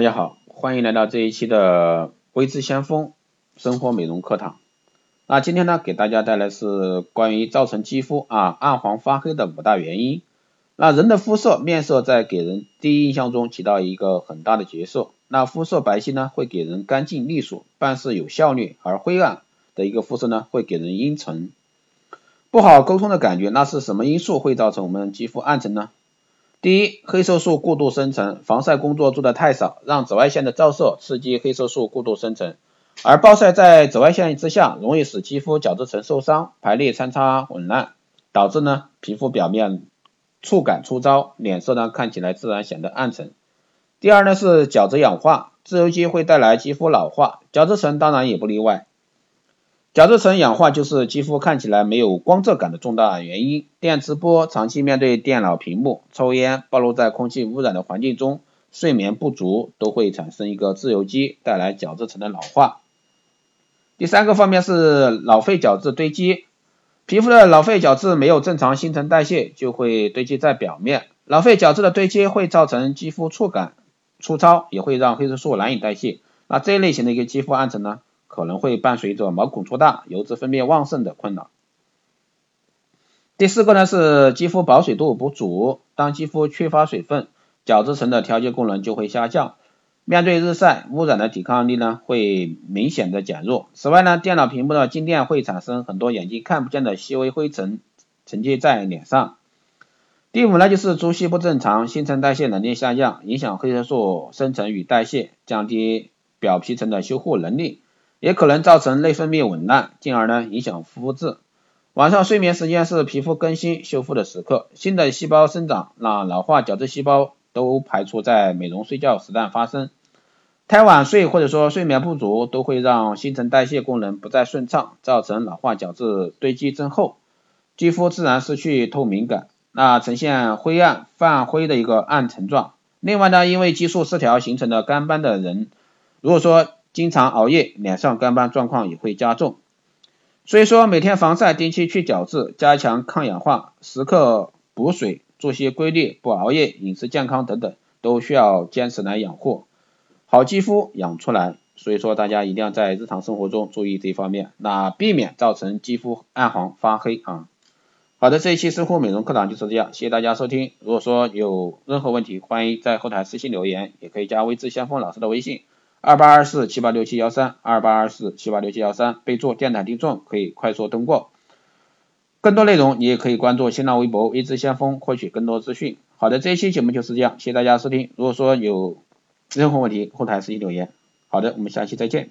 大家好，欢迎来到这一期的微智先锋生活美容课堂。那今天呢，给大家带来是关于造成肌肤啊暗黄发黑的五大原因。那人的肤色面色在给人第一印象中起到一个很大的角色。那肤色白皙呢，会给人干净利索、办事有效率；而灰暗的一个肤色呢，会给人阴沉、不好沟通的感觉。那是什么因素会造成我们肌肤暗沉呢？第一，黑色素过度生成，防晒工作做的太少，让紫外线的照射刺激黑色素过度生成，而暴晒在紫外线之下，容易使肌肤角质层受伤，排列参差紊乱，导致呢皮肤表面触感粗糙，脸色呢看起来自然显得暗沉。第二呢是角质氧化，自由基会带来肌肤老化，角质层当然也不例外。角质层氧化就是肌肤看起来没有光泽感的重大原因。电磁波长期面对电脑屏幕、抽烟、暴露在空气污染的环境中、睡眠不足，都会产生一个自由基，带来角质层的老化。第三个方面是老废角质堆积，皮肤的老废角质没有正常新陈代谢，就会堆积在表面。老废角质的堆积会造成肌肤触感粗糙，也会让黑色素难以代谢。那这一类型的一个肌肤暗沉呢？可能会伴随着毛孔粗大、油脂分泌旺盛的困扰。第四个呢是肌肤保水度不足，当肌肤缺乏水分，角质层的调节功能就会下降，面对日晒、污染的抵抗力呢会明显的减弱。此外呢，电脑屏幕的静电会产生很多眼睛看不见的细微灰尘，沉积在脸上。第五呢就是作息不正常，新陈代谢能力下降，影响黑色素生成与代谢，降低表皮层的修护能力。也可能造成内分泌紊乱，进而呢影响肤质。晚上睡眠时间是皮肤更新修复的时刻，新的细胞生长，那老化角质细胞都排除在美容睡觉时段发生。太晚睡或者说睡眠不足，都会让新陈代谢功能不再顺畅，造成老化角质堆积增厚，肌肤自然失去透明感，那呈现灰暗泛灰的一个暗沉状。另外呢，因为激素失调形成的干斑的人，如果说经常熬夜，脸上干斑状况也会加重。所以说，每天防晒，定期去角质，加强抗氧化，时刻补水，作息规律，不熬夜，饮食健康等等，都需要坚持来养护好肌肤，养出来。所以说，大家一定要在日常生活中注意这方面，那避免造成肌肤暗黄发黑啊。好的，这一期生活美容课堂就是这样，谢谢大家收听。如果说有任何问题，欢迎在后台私信留言，也可以加微知先锋老师的微信。二八二四七八六七幺三，二八二四七八六七幺三，备注电台听众可以快速通过。更多内容你也可以关注新浪微博微知先锋获取更多资讯。好的，这一期节目就是这样，谢谢大家收听。如果说有任何问题，后台私信留言。好的，我们下期再见。